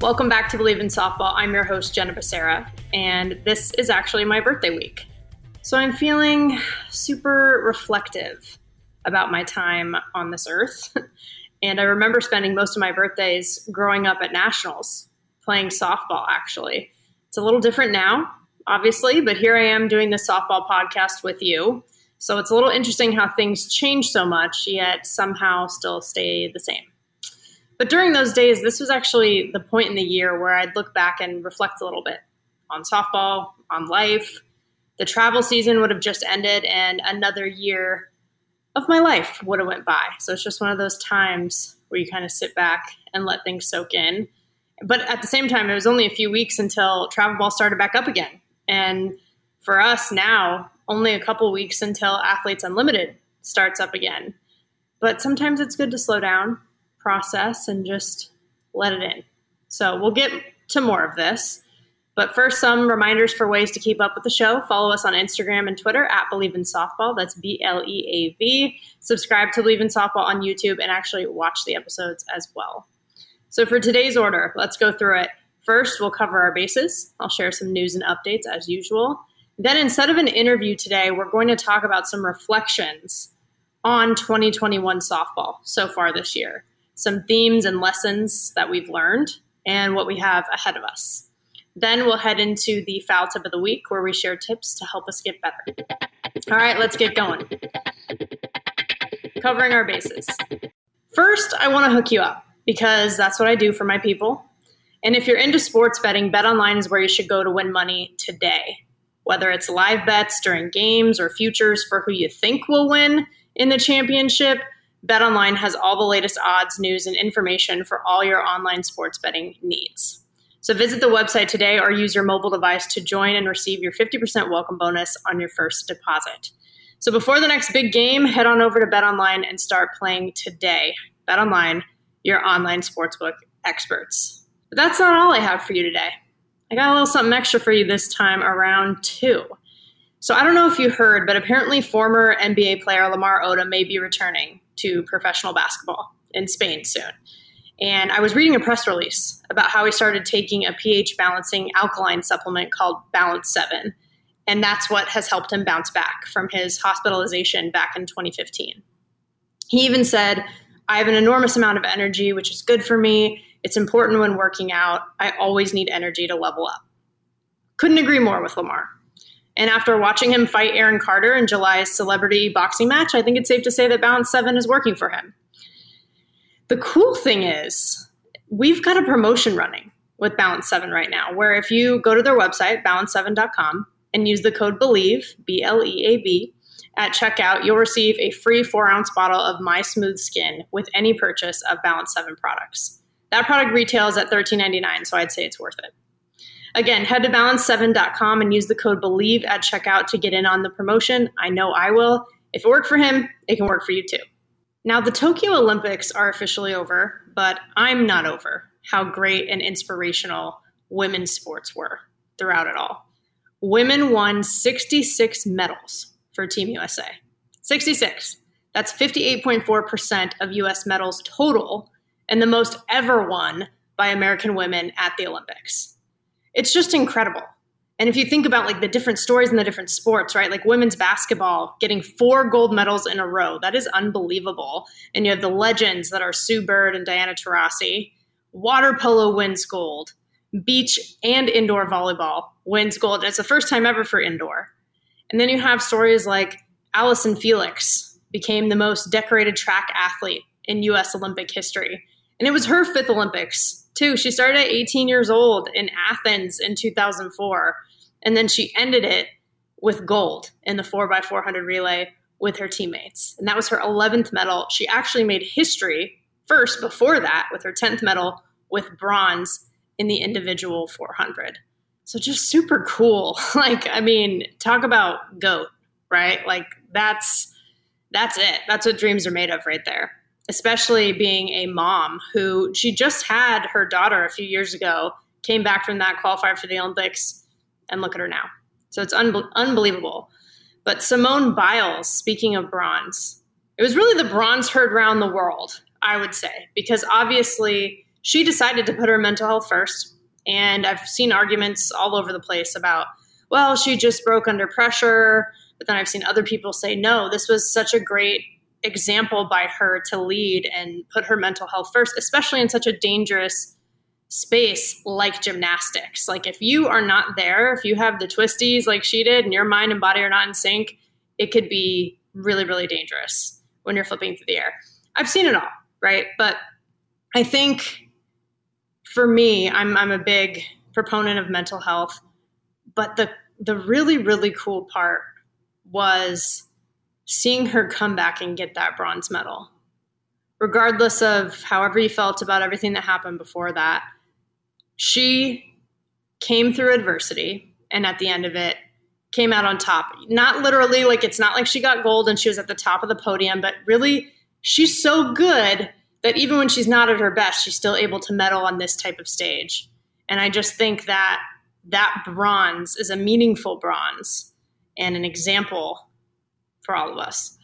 Welcome back to Bleav in Softball. I'm your host, Jenna Becerra, and this is actually my birthday week. So I'm feeling super reflective about my time on this earth. And I remember spending most of my birthdays growing up at Nationals, playing softball, actually. It's a little different now, obviously, but here I am doing this softball podcast with you. So it's a little interesting how things change so much, yet somehow still stay the same. But during those days, this was actually the point in the year where I'd look back and reflect a little bit on softball, on life. The travel season would have just ended, and another year of my life would have went by. So it's just one of those times where you kind of sit back and let things soak in. But at the same time, it was only a few weeks until travel ball started back up again. And for us now, only a couple weeks until Athletes Unlimited starts up again. But sometimes it's good to slow down process and just let it in. So we'll get to more of this. But first, some reminders for ways to keep up with the show. Follow us on Instagram and Twitter at Bleav in Softball. That's B L E A V. Subscribe to Bleav in Softball on YouTube and actually watch the episodes as well. So, for today's order, let's go through it. First, we'll cover our bases. I'll share some news and updates as usual. Then, instead of an interview today, we're going to talk about some reflections on 2021 softball so far this year some themes and lessons that we've learned, and what we have ahead of us. Then we'll head into the foul tip of the week where we share tips to help us get better. All right, let's get going. Covering our bases. First, I want to hook you up because that's what I do for my people. And if you're into sports betting, BetOnline is where you should go to win money today. Whether it's live bets during games or futures for who you think will win in the championship, BetOnline has all the latest odds, news, and information for all your online sports betting needs. So visit the website today or use your mobile device to join and receive your 50% welcome bonus on your first deposit. So before the next big game, head on over to BetOnline and start playing today. BetOnline, your online sportsbook experts. But that's not all I have for you today. I got a little something extra for you this time around too. So I don't know if you heard, but apparently former NBA player Lamar Odom may be returning to professional basketball in Spain soon. And I was reading a press release about how he started taking a pH balancing alkaline supplement called Balance 7. And that's what has helped him bounce back from his hospitalization back in 2015. He even said, I have an enormous amount of energy, which is good for me. It's important when working out. I always need energy to level up. Couldn't agree more with Lamar. And after watching him fight Aaron Carter in July's celebrity boxing match, I think it's safe to say that Balance 7 is working for him. The cool thing is, we've got a promotion running with Balance 7 right now, where if you go to their website, balance7.com, and use the code BLEAV, B L E A V, at checkout, you'll receive a free four ounce bottle of My Smooth Skin with any purchase of Balance 7 products. That product retails at $13.99, so I'd say it's worth it. Again, head to balance7.com and use the code BLEAV at checkout to get in on the promotion. I know I will. If it worked for him, it can work for you too. Now, the Tokyo Olympics are officially over, but I'm not over how great and inspirational women's sports were throughout it all. Women won 66 medals for Team USA. 66. That's 58.4% of US medals total and the most ever won by American women at the Olympics. It's just incredible. And if you think about like the different stories in the different sports, right? Like women's basketball getting four gold medals in a row, that is unbelievable. And you have the legends that are Sue Bird and Diana Taurasi. Water polo wins gold. Beach and indoor volleyball wins gold. It's the first time ever for indoor. And then you have stories like Allyson Felix became the most decorated track athlete in US Olympic history. And it was her fifth Olympics, too. She started at 18 years old in Athens in 2004. And then she ended it with gold in the 4x400 relay with her teammates. And that was her 11th medal. She actually made history first before that with her 10th medal with bronze in the individual 400. So just super cool. like, I mean, talk about goat, right? Like that's that's it. That's what dreams are made of right there. Especially being a mom who she just had her daughter a few years ago, came back from that qualifier for the Olympics, and look at her now. So it's un- unbelievable. But Simone Biles, speaking of bronze, it was really the bronze heard round the world, I would say, because obviously she decided to put her mental health first. And I've seen arguments all over the place about, well, she just broke under pressure. But then I've seen other people say, no, this was such a great example by her to lead and put her mental health first, especially in such a dangerous space like gymnastics. Like if you are not there, if you have the twisties like she did and your mind and body are not in sync, it could be really, really dangerous when you're flipping through the air. I've seen it all, right? But I think for me, I'm I'm a big proponent of mental health, but the the really, really cool part was seeing her come back and get that bronze medal. Regardless of however you felt about everything that happened before that, she came through adversity and at the end of it came out on top. Not literally, like it's not like she got gold and she was at the top of the podium, but really, she's so good that even when she's not at her best, she's still able to medal on this type of stage. And I just think that that bronze is a meaningful bronze and an example for all of us.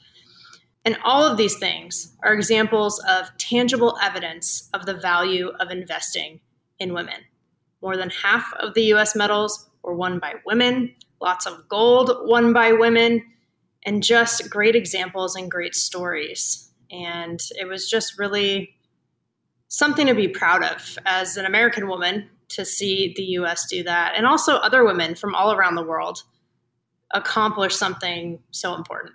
And all of these things are examples of tangible evidence of the value of investing in women. More than half of the US medals were won by women, lots of gold won by women, and just great examples and great stories. And it was just really something to be proud of as an American woman to see the US do that, and also other women from all around the world accomplish something so important.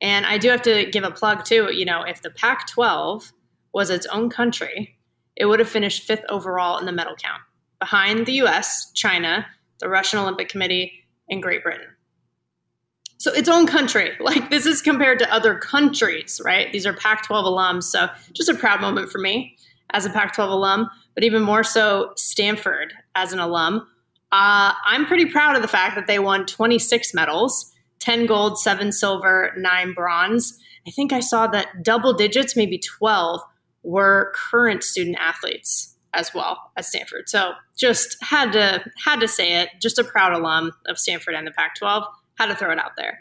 And I do have to give a plug too. You know, if the Pac 12 was its own country, it would have finished fifth overall in the medal count, behind the US, China, the Russian Olympic Committee, and Great Britain. So its own country. Like this is compared to other countries, right? These are Pac 12 alums. So just a proud moment for me as a Pac 12 alum, but even more so, Stanford as an alum. Uh, I'm pretty proud of the fact that they won 26 medals 10 gold, 7 silver, 9 bronze. I think I saw that double digits, maybe 12, were current student athletes as well at Stanford. So just had to had to say it. Just a proud alum of Stanford and the Pac-12. Had to throw it out there.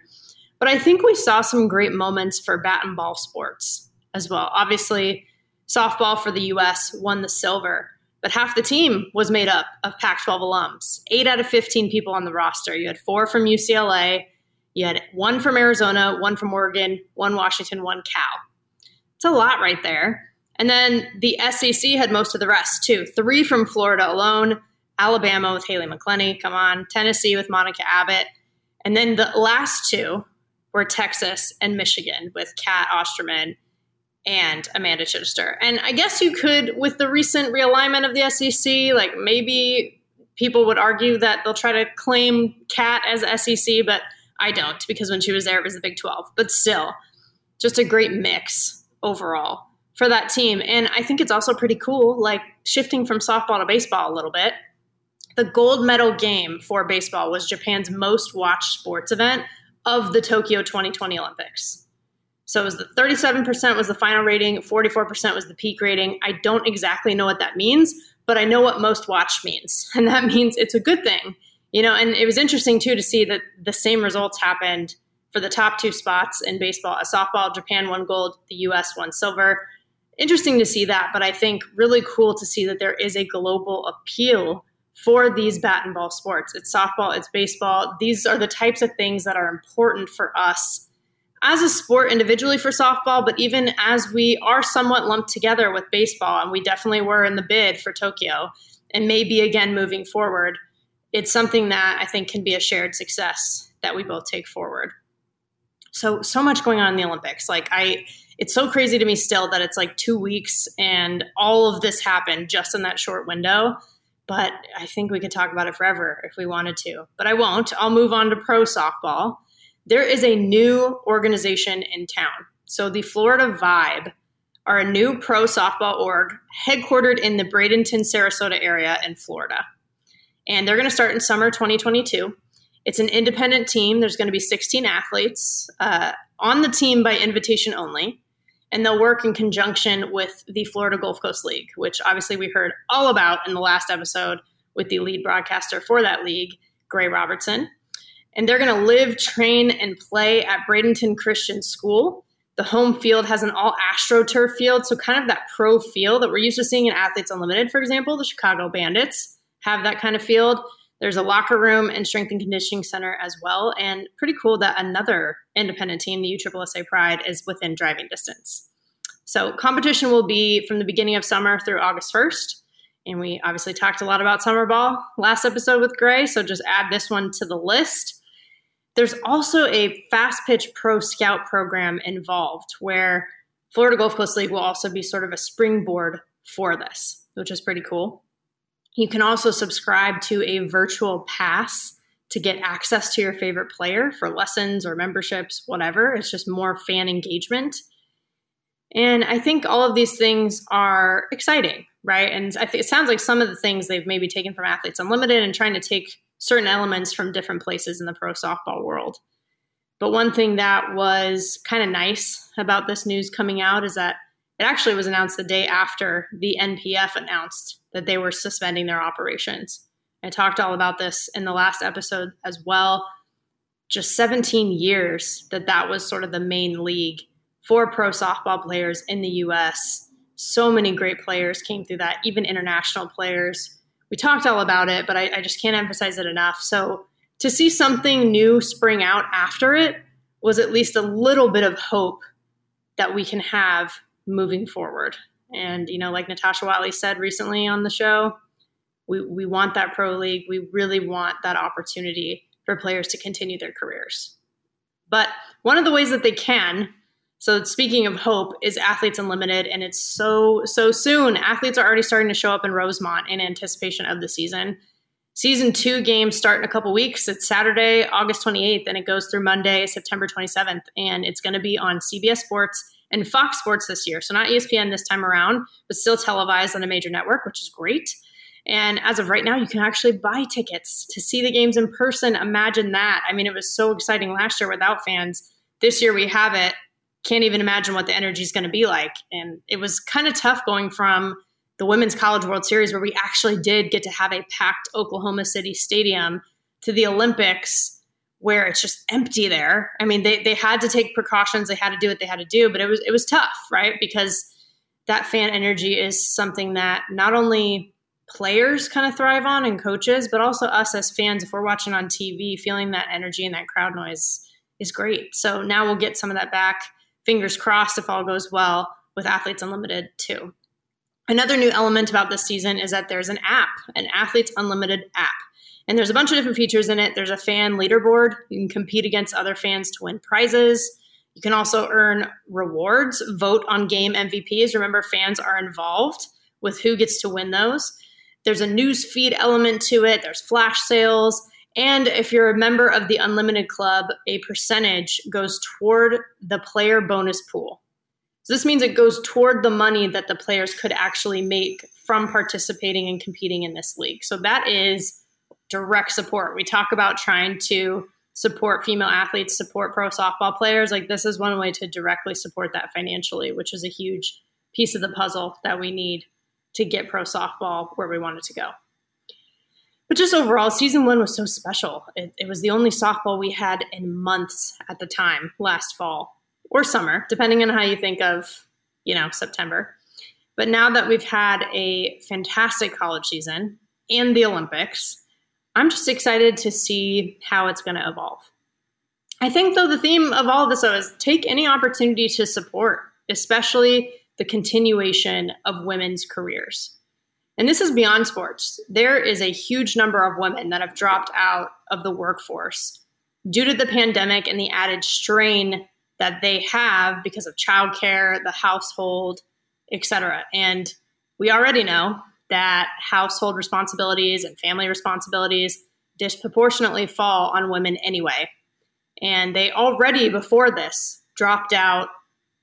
But I think we saw some great moments for bat and ball sports as well. Obviously, softball for the U.S. won the silver, but half the team was made up of Pac-12 alums. Eight out of 15 people on the roster. You had four from UCLA. You had one from Arizona, one from Oregon, one Washington, one Cal. It's a lot right there. And then the SEC had most of the rest too. Three from Florida alone, Alabama with Haylie McCleney, come on, Tennessee with Monica Abbott. And then the last two were Texas and Michigan with Cat Osterman and Amanda Chidester. And I guess you could, with the recent realignment of the SEC, like maybe people would argue that they'll try to claim Cat as SEC, but I don't because when she was there, it was the Big 12. But still, just a great mix overall for that team. And I think it's also pretty cool, like shifting from softball to baseball a little bit. The gold medal game for baseball was Japan's most watched sports event of the Tokyo 2020 Olympics. So it was the 37% was the final rating, 44% was the peak rating. I don't exactly know what that means, but I know what most watched means. And that means it's a good thing. You know, and it was interesting too to see that the same results happened for the top two spots in baseball. A softball, Japan won gold, the US won silver. Interesting to see that, but I think really cool to see that there is a global appeal for these bat and ball sports. It's softball, it's baseball. These are the types of things that are important for us as a sport individually for softball, but even as we are somewhat lumped together with baseball, and we definitely were in the bid for Tokyo, and maybe again moving forward, it's something that I think can be a shared success that we both take forward so so much going on in the Olympics. Like I it's so crazy to me still that it's like 2 weeks and all of this happened just in that short window. But I think we could talk about it forever if we wanted to. But I won't. I'll move on to pro softball. There is a new organization in town. So the Florida Vibe are a new pro softball org headquartered in the Bradenton, Sarasota area in Florida. And they're going to start in summer 2022. It's an independent team. There's going to be 16 athletes uh, on the team by invitation only. And they'll work in conjunction with the Florida Gulf Coast League, which obviously we heard all about in the last episode with the lead broadcaster for that league, Gray Robertson. And they're going to live, train, and play at Bradenton Christian School. The home field has an all AstroTurf field, so kind of that pro feel that we're used to seeing in Athletes Unlimited, for example. The Chicago Bandits have that kind of field. There's a locker room and strength and conditioning center as well. And pretty cool that another independent team, the USSSA Pride, is within driving distance. So competition will be from the beginning of summer through August 1st. And we obviously talked a lot about summer ball last episode with Gray. So just add this one to the list. There's also a fast pitch pro scout program involved where Florida Gulf Coast League will also be sort of a springboard for this, which is pretty cool. You can also subscribe to a virtual pass to get access to your favorite player for lessons or memberships, whatever. It's just more fan engagement. And I think all of these things are exciting, right? And I think it sounds like some of the things they've maybe taken from Athletes Unlimited and trying to take certain elements from different places in the pro softball world. But one thing that was kind of nice about this news coming out is that it actually was announced the day after the NPF announced that they were suspending their operations. I talked all about this in the last episode as well. Just 17 years that that was sort of the main league for pro softball players in the US. So many great players came through that, even international players. We talked all about it, but I, I just can't emphasize it enough. So to see something new spring out after it was at least a little bit of hope that we can have moving forward. And, you know, like Natasha Watley said recently on the show, we, we want that pro league. We really want that opportunity for players to continue their careers. But one of the ways that they can, so speaking of hope, is Athletes Unlimited. And it's so, so soon. Athletes are already starting to show up in Rosemont in anticipation of the season. Season two games start in a couple weeks. It's Saturday, August 28th, and it goes through Monday, September 27th. And it's going to be on CBS Sports and Fox Sports this year. So not ESPN this time around, but still televised on a major network, which is great. And as of right now, you can actually buy tickets to see the games in person. Imagine that. I mean, it was so exciting last year without fans. This year we have it. Can't even imagine what the energy is going to be like. And it was kind of tough going from the Women's College World Series, where we actually did get to have a packed Oklahoma City stadium, to the Olympics where it's just empty there. I mean, they, they had to take precautions. They had to do what they had to do, but it was, it was tough, right? Because that fan energy is something that not only players kind of thrive on and coaches, but also us as fans, if we're watching on TV, feeling that energy and that crowd noise is great. So now we'll get some of that back. Fingers crossed if all goes well with Athletes Unlimited too. Another new element about this season is that there's an app, an Athletes Unlimited app. And there's a bunch of different features in it. There's a fan leaderboard. You can compete against other fans to win prizes. You can also earn rewards, vote on game MVPs. Remember, fans are involved with who gets to win those. There's a news feed element to it, there's flash sales. And if you're a member of the Unlimited Club, a percentage goes toward the player bonus pool. So this means it goes toward the money that the players could actually make from participating and competing in this league. So that is direct support. We talk about trying to support female athletes, support pro softball players, like this is one way to directly support that financially, which is a huge piece of the puzzle that we need to get pro softball where we want it to go. But just overall, season one was so special. It, it was the only softball we had in months at the time last fall or summer, depending on how you think of, you know, September. But now that we've had a fantastic college season and the Olympics, I'm just excited to see how it's going to evolve. I think, though, the theme of all of this though, is take any opportunity to support, especially the continuation of women's careers. And this is beyond sports. There is a huge number of women that have dropped out of the workforce due to the pandemic and the added strain that they have because of childcare, the household, etc. And we already know that household responsibilities and family responsibilities disproportionately fall on women anyway. And they already, before this, dropped out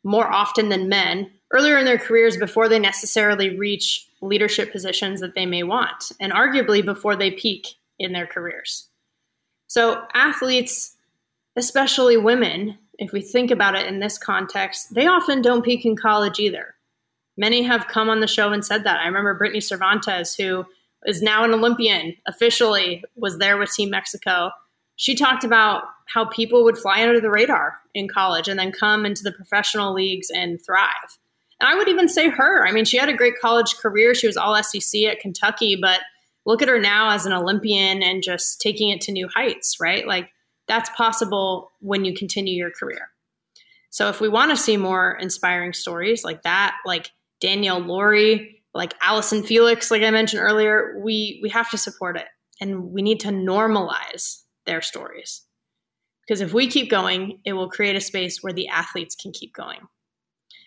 more often than men earlier in their careers before they necessarily reach leadership positions that they may want, and arguably before they peak in their careers. So, athletes, especially women, if we think about it in this context, they often don't peak in college either. Many have come on the show and said that. I remember Brittany Cervantes, who is now an Olympian, officially was there with Team Mexico. She talked about how people would fly under the radar in college and then come into the professional leagues and thrive. And I would even say her. I mean, she had a great college career. She was all SEC at Kentucky, but look at her now as an Olympian and just taking it to new heights, right? Like that's possible when you continue your career. So if we want to see more inspiring stories like that, like Danielle Lawrie, like Allyson Felix, like I mentioned earlier, we we have to support it and we need to normalize their stories. Because if we keep going, it will create a space where the athletes can keep going.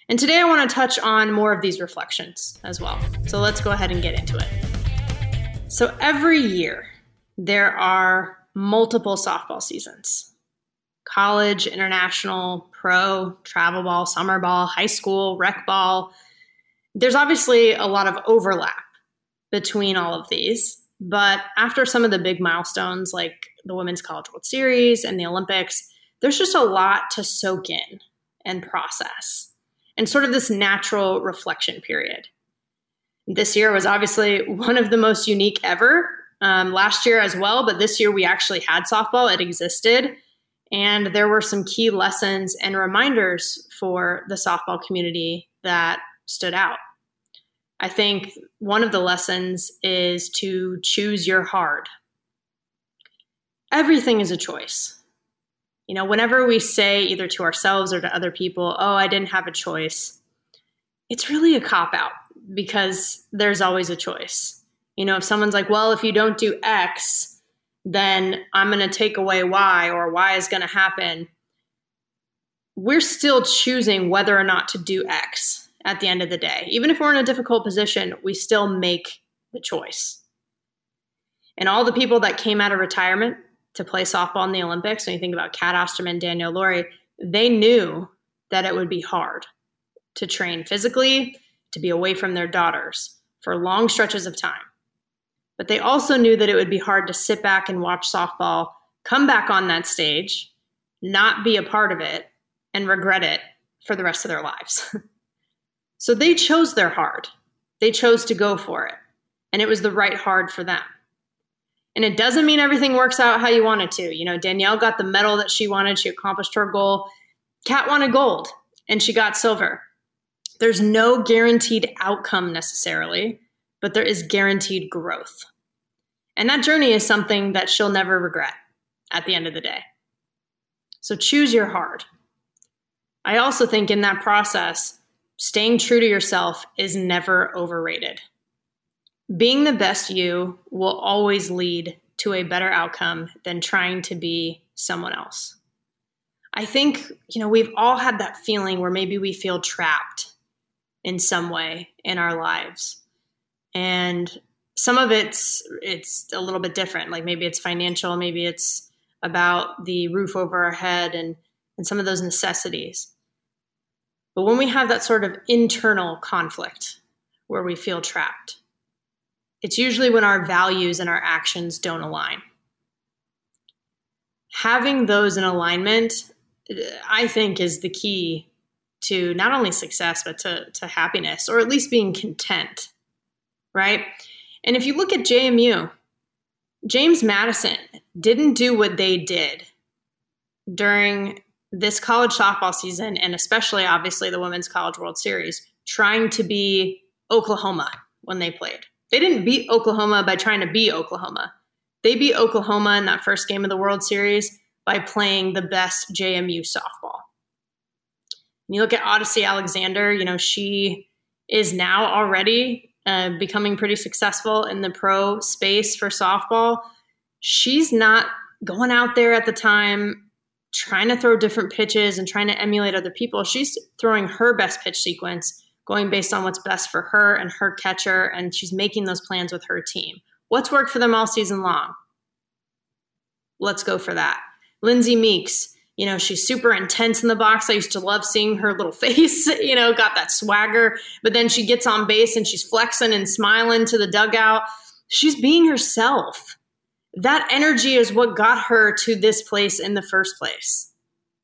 And today I want to touch on more of these reflections as well. So let's go ahead and get into it. So every year, there are multiple softball seasons college, international, pro, travel ball, summer ball, high school, rec ball, there's obviously a lot of overlap between all of these. But after some of the big milestones like the Women's College World Series and the Olympics, there's just a lot to soak in and process and sort of this natural reflection period. This year was obviously one of the most unique ever. Um, last year as well, but this year we actually had softball, it existed. And there were some key lessons and reminders for the softball community that stood out. I think one of the lessons is to choose your hard. Everything is a choice. You know, whenever we say either to ourselves or to other people, oh, I didn't have a choice, it's really a cop out because there's always a choice. You know, if someone's like, well, if you don't do X, then I'm going to take away Y or Y is going to happen. We're still choosing whether or not to do X at the end of the day. Even if we're in a difficult position, we still make the choice. And all the people that came out of retirement to play softball in the Olympics, when you think about Cat Osterman, Danielle Lawrie, they knew that it would be hard to train physically, to be away from their daughters for long stretches of time. But they also knew that it would be hard to sit back and watch softball, come back on that stage, not be a part of it, and regret it for the rest of their lives. So they chose their hard. They chose to go for it. And it was the right hard for them. And it doesn't mean everything works out how you want it to. You know, Danielle got the medal that she wanted, she accomplished her goal. Cat wanted gold and she got silver. There's no guaranteed outcome necessarily, but there is guaranteed growth. And that journey is something that she'll never regret at the end of the day. So choose your hard. I also think in that process, staying true to yourself is never overrated. Being the best you will always lead to a better outcome than trying to be someone else. I think, you know, we've all had that feeling where maybe we feel trapped in some way in our lives. And some of it's it's a little bit different. Like maybe it's financial, maybe it's about the roof over our head and and some of those necessities. But when we have that sort of internal conflict where we feel trapped, it's usually when our values and our actions don't align. having those in alignment, I think, is the key to not only success, but to, to happiness, or at least being content, right? And if you look at JMU, James Madison didn't do what they did during this college softball season, and especially obviously the Women's College World Series, trying to be Oklahoma when they played. They didn't beat Oklahoma by trying to be Oklahoma. They beat Oklahoma in that first game of the World Series by playing the best JMU softball. And you look at Odicci Alexander, you know, she is now already uh, becoming pretty successful in the pro space for softball. She's not going out there at the time trying to throw different pitches and trying to emulate other people. She's throwing her best pitch sequence, going based on what's best for her and her catcher, and she's making those plans with her team. What's worked for them all season long? Let's go for that. Lynsey Meeks, you know, she's super intense in the box. I used to love seeing her little face, you know, got that swagger. But then she gets on base and she's flexing and smiling to the dugout. She's being herself. That energy is what got her to this place in the first place.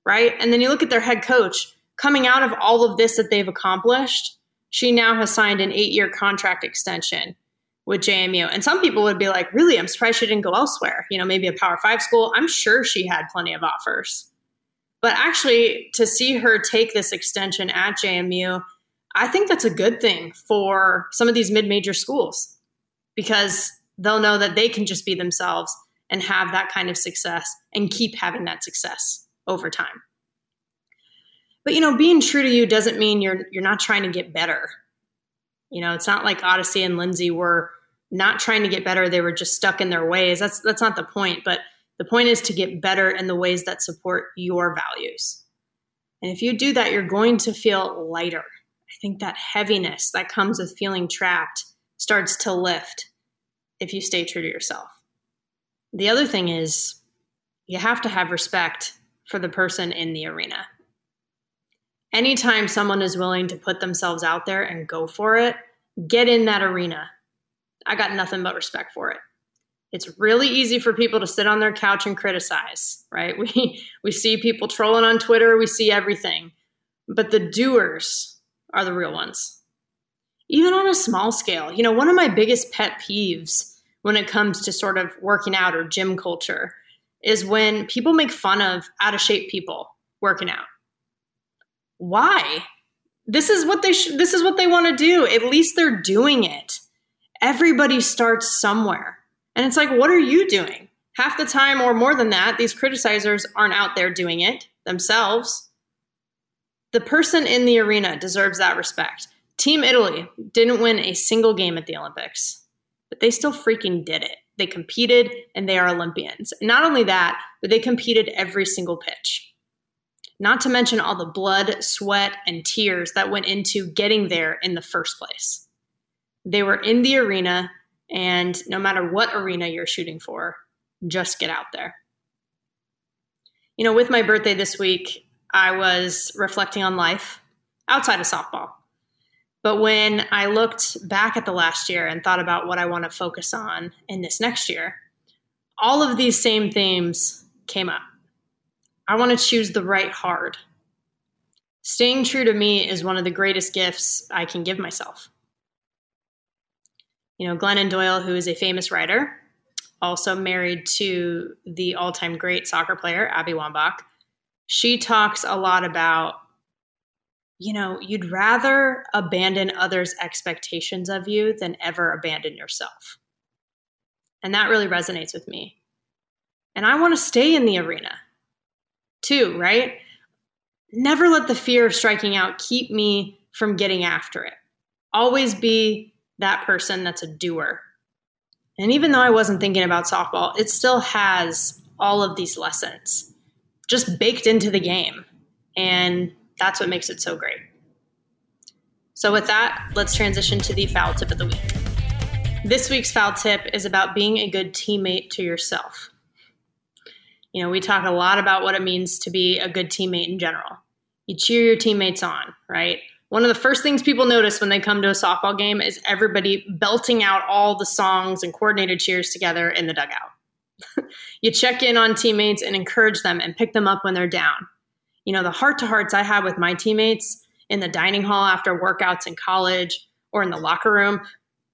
Right. And then you look at their head coach coming out of all of this that they've accomplished. She now has signed an eight year contract extension with JMU. And some people would be like, really? I'm surprised she didn't go elsewhere. You know, maybe a Power Five school. I'm sure she had plenty of offers. But actually, to see her take this extension at JMU, I think that's a good thing for some of these mid major schools because they'll know that they can just be themselves and have that kind of success and keep having that success over time. But you know, being true to you doesn't mean you're you're not trying to get better. You know, it's not like Odicci and Lynsey were not trying to get better; they were just stuck in their ways. That's that's not the point. But the point is to get better in the ways that support your values. And if you do that, you're going to feel lighter. I think that heaviness that comes with feeling trapped starts to lift if you stay true to yourself. The other thing is you have to have respect for the person in the arena. Anytime someone is willing to put themselves out there and go for it, get in that arena. I got nothing but respect for it it's really easy for people to sit on their couch and criticize, right? We we see people trolling on Twitter, we see everything. But the doers are the real ones. Even on a small scale. You know, one of my biggest pet peeves when it comes to sort of working out or gym culture is when people make fun of out of shape people working out. Why? This is what they sh- this is what they want to do. At least they're doing it. Everybody starts somewhere and it's like, what are you doing? Half the time or more than that, these criticizers aren't out there doing it themselves. The person in the arena deserves that respect. Team Italy didn't win a single game at the Olympics, but they still freaking did it. They competed and they are Olympians. not only that, but they competed every single pitch. Not to mention all the blood, sweat, and tears that went into getting there in the first place. They were in the arena and no matter what arena you're shooting for, just get out there. You know, with my birthday this week, I was reflecting on life outside of softball. But when I looked back at the last year and thought about what I want to focus on in this next year, all of these same themes came up. I want to choose the right hard. Staying true to me is one of the greatest gifts I can give myself. You know, Glennon Doyle, who is a famous writer, also married to the all time great soccer player, Abby Wambach. She talks a lot about, you know, you'd rather abandon others' expectations of you than ever abandon yourself. And that really resonates with me. And I want to stay in the arena too, right? Never let the fear of striking out keep me from getting after it. Always be that person that's a doer. And even though I wasn't thinking about softball, it still has all of these lessons just baked into the game. And that's what makes it so great. So, with that, let's transition to the foul tip of the week. This week's foul tip is about being a good teammate to yourself. You know, we talk a lot about what it means to be a good teammate in general. You cheer your teammates on, right? one of the first things people notice when they come to a softball game is everybody belting out all the songs and coordinated cheers together in the dugout. you check in on teammates and encourage them and pick them up when they're down. You know, the heart to hearts I had with my teammates in the dining hall after workouts in college or in the locker room,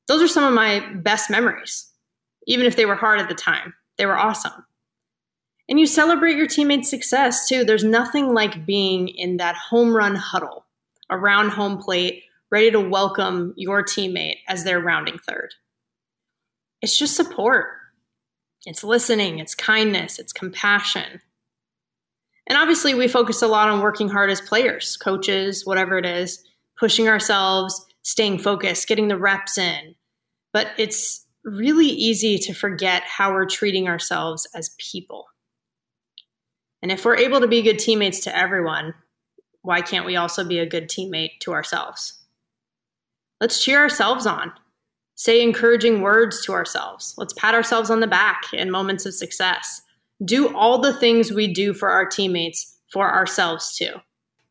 those are some of my best memories. Even if they were hard at the time, they were awesome. And you celebrate your teammates' success too. There's nothing like being in that home run huddle around home plate, ready to welcome your teammate as they're rounding third. It's just support. It's listening, it's kindness, it's compassion. And obviously, we focus a lot on working hard as players, coaches, whatever it is, pushing ourselves, staying focused, getting the reps in. But it's really easy to forget how we're treating ourselves as people. And if we're able to be good teammates to everyone, why can't we also be a good teammate to ourselves? Let's cheer ourselves on. Say encouraging words to ourselves. Let's pat ourselves on the back in moments of success. Do all the things we do for our teammates for ourselves too.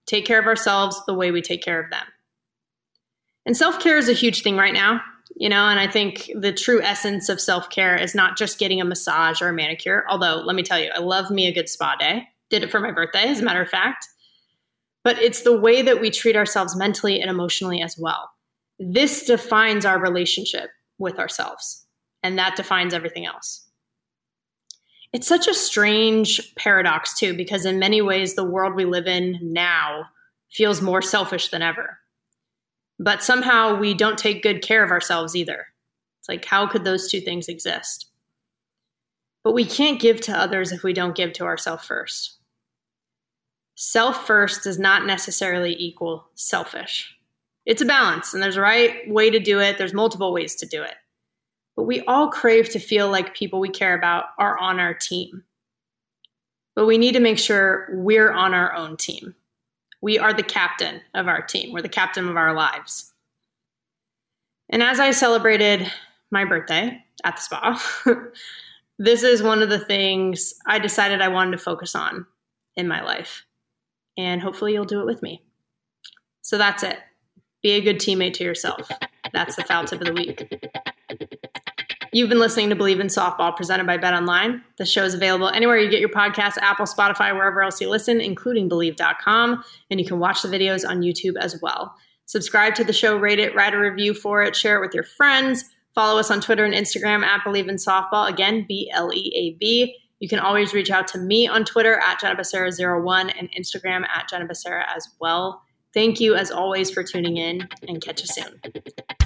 Take care of ourselves the way we take care of them. And self care is a huge thing right now, you know, and I think the true essence of self care is not just getting a massage or a manicure. Although, let me tell you, I love me a good spa day. Did it for my birthday, as a matter of fact. But it's the way that we treat ourselves mentally and emotionally as well. This defines our relationship with ourselves, and that defines everything else. It's such a strange paradox, too, because in many ways, the world we live in now feels more selfish than ever. But somehow we don't take good care of ourselves either. It's like, how could those two things exist? But we can't give to others if we don't give to ourselves first. Self first does not necessarily equal selfish. It's a balance, and there's a right way to do it, there's multiple ways to do it but we all crave to feel like people we care about are on our team. But we need to make sure we're on our own team. We are the captain of our team, we're the captain of our lives. And as I celebrated my birthday at the spa, this is one of the things I decided I wanted to focus on in my life. And hopefully, you'll do it with me. So that's it. Be a good teammate to yourself. That's the foul tip of the week. You've been listening to Bleav in Softball presented by Bet Online. The show is available anywhere you get your podcasts, Apple, Spotify, wherever else you listen, including Bleav.com. And you can watch the videos on YouTube as well. Subscribe to the show, rate it, write a review for it, share it with your friends. Follow us on Twitter and Instagram at Believe in Softball. Again, B L E A B. You can always reach out to me on Twitter at Jenna Becerra01 and Instagram at Jenna Becerra as well. Thank you, as always, for tuning in and catch you soon.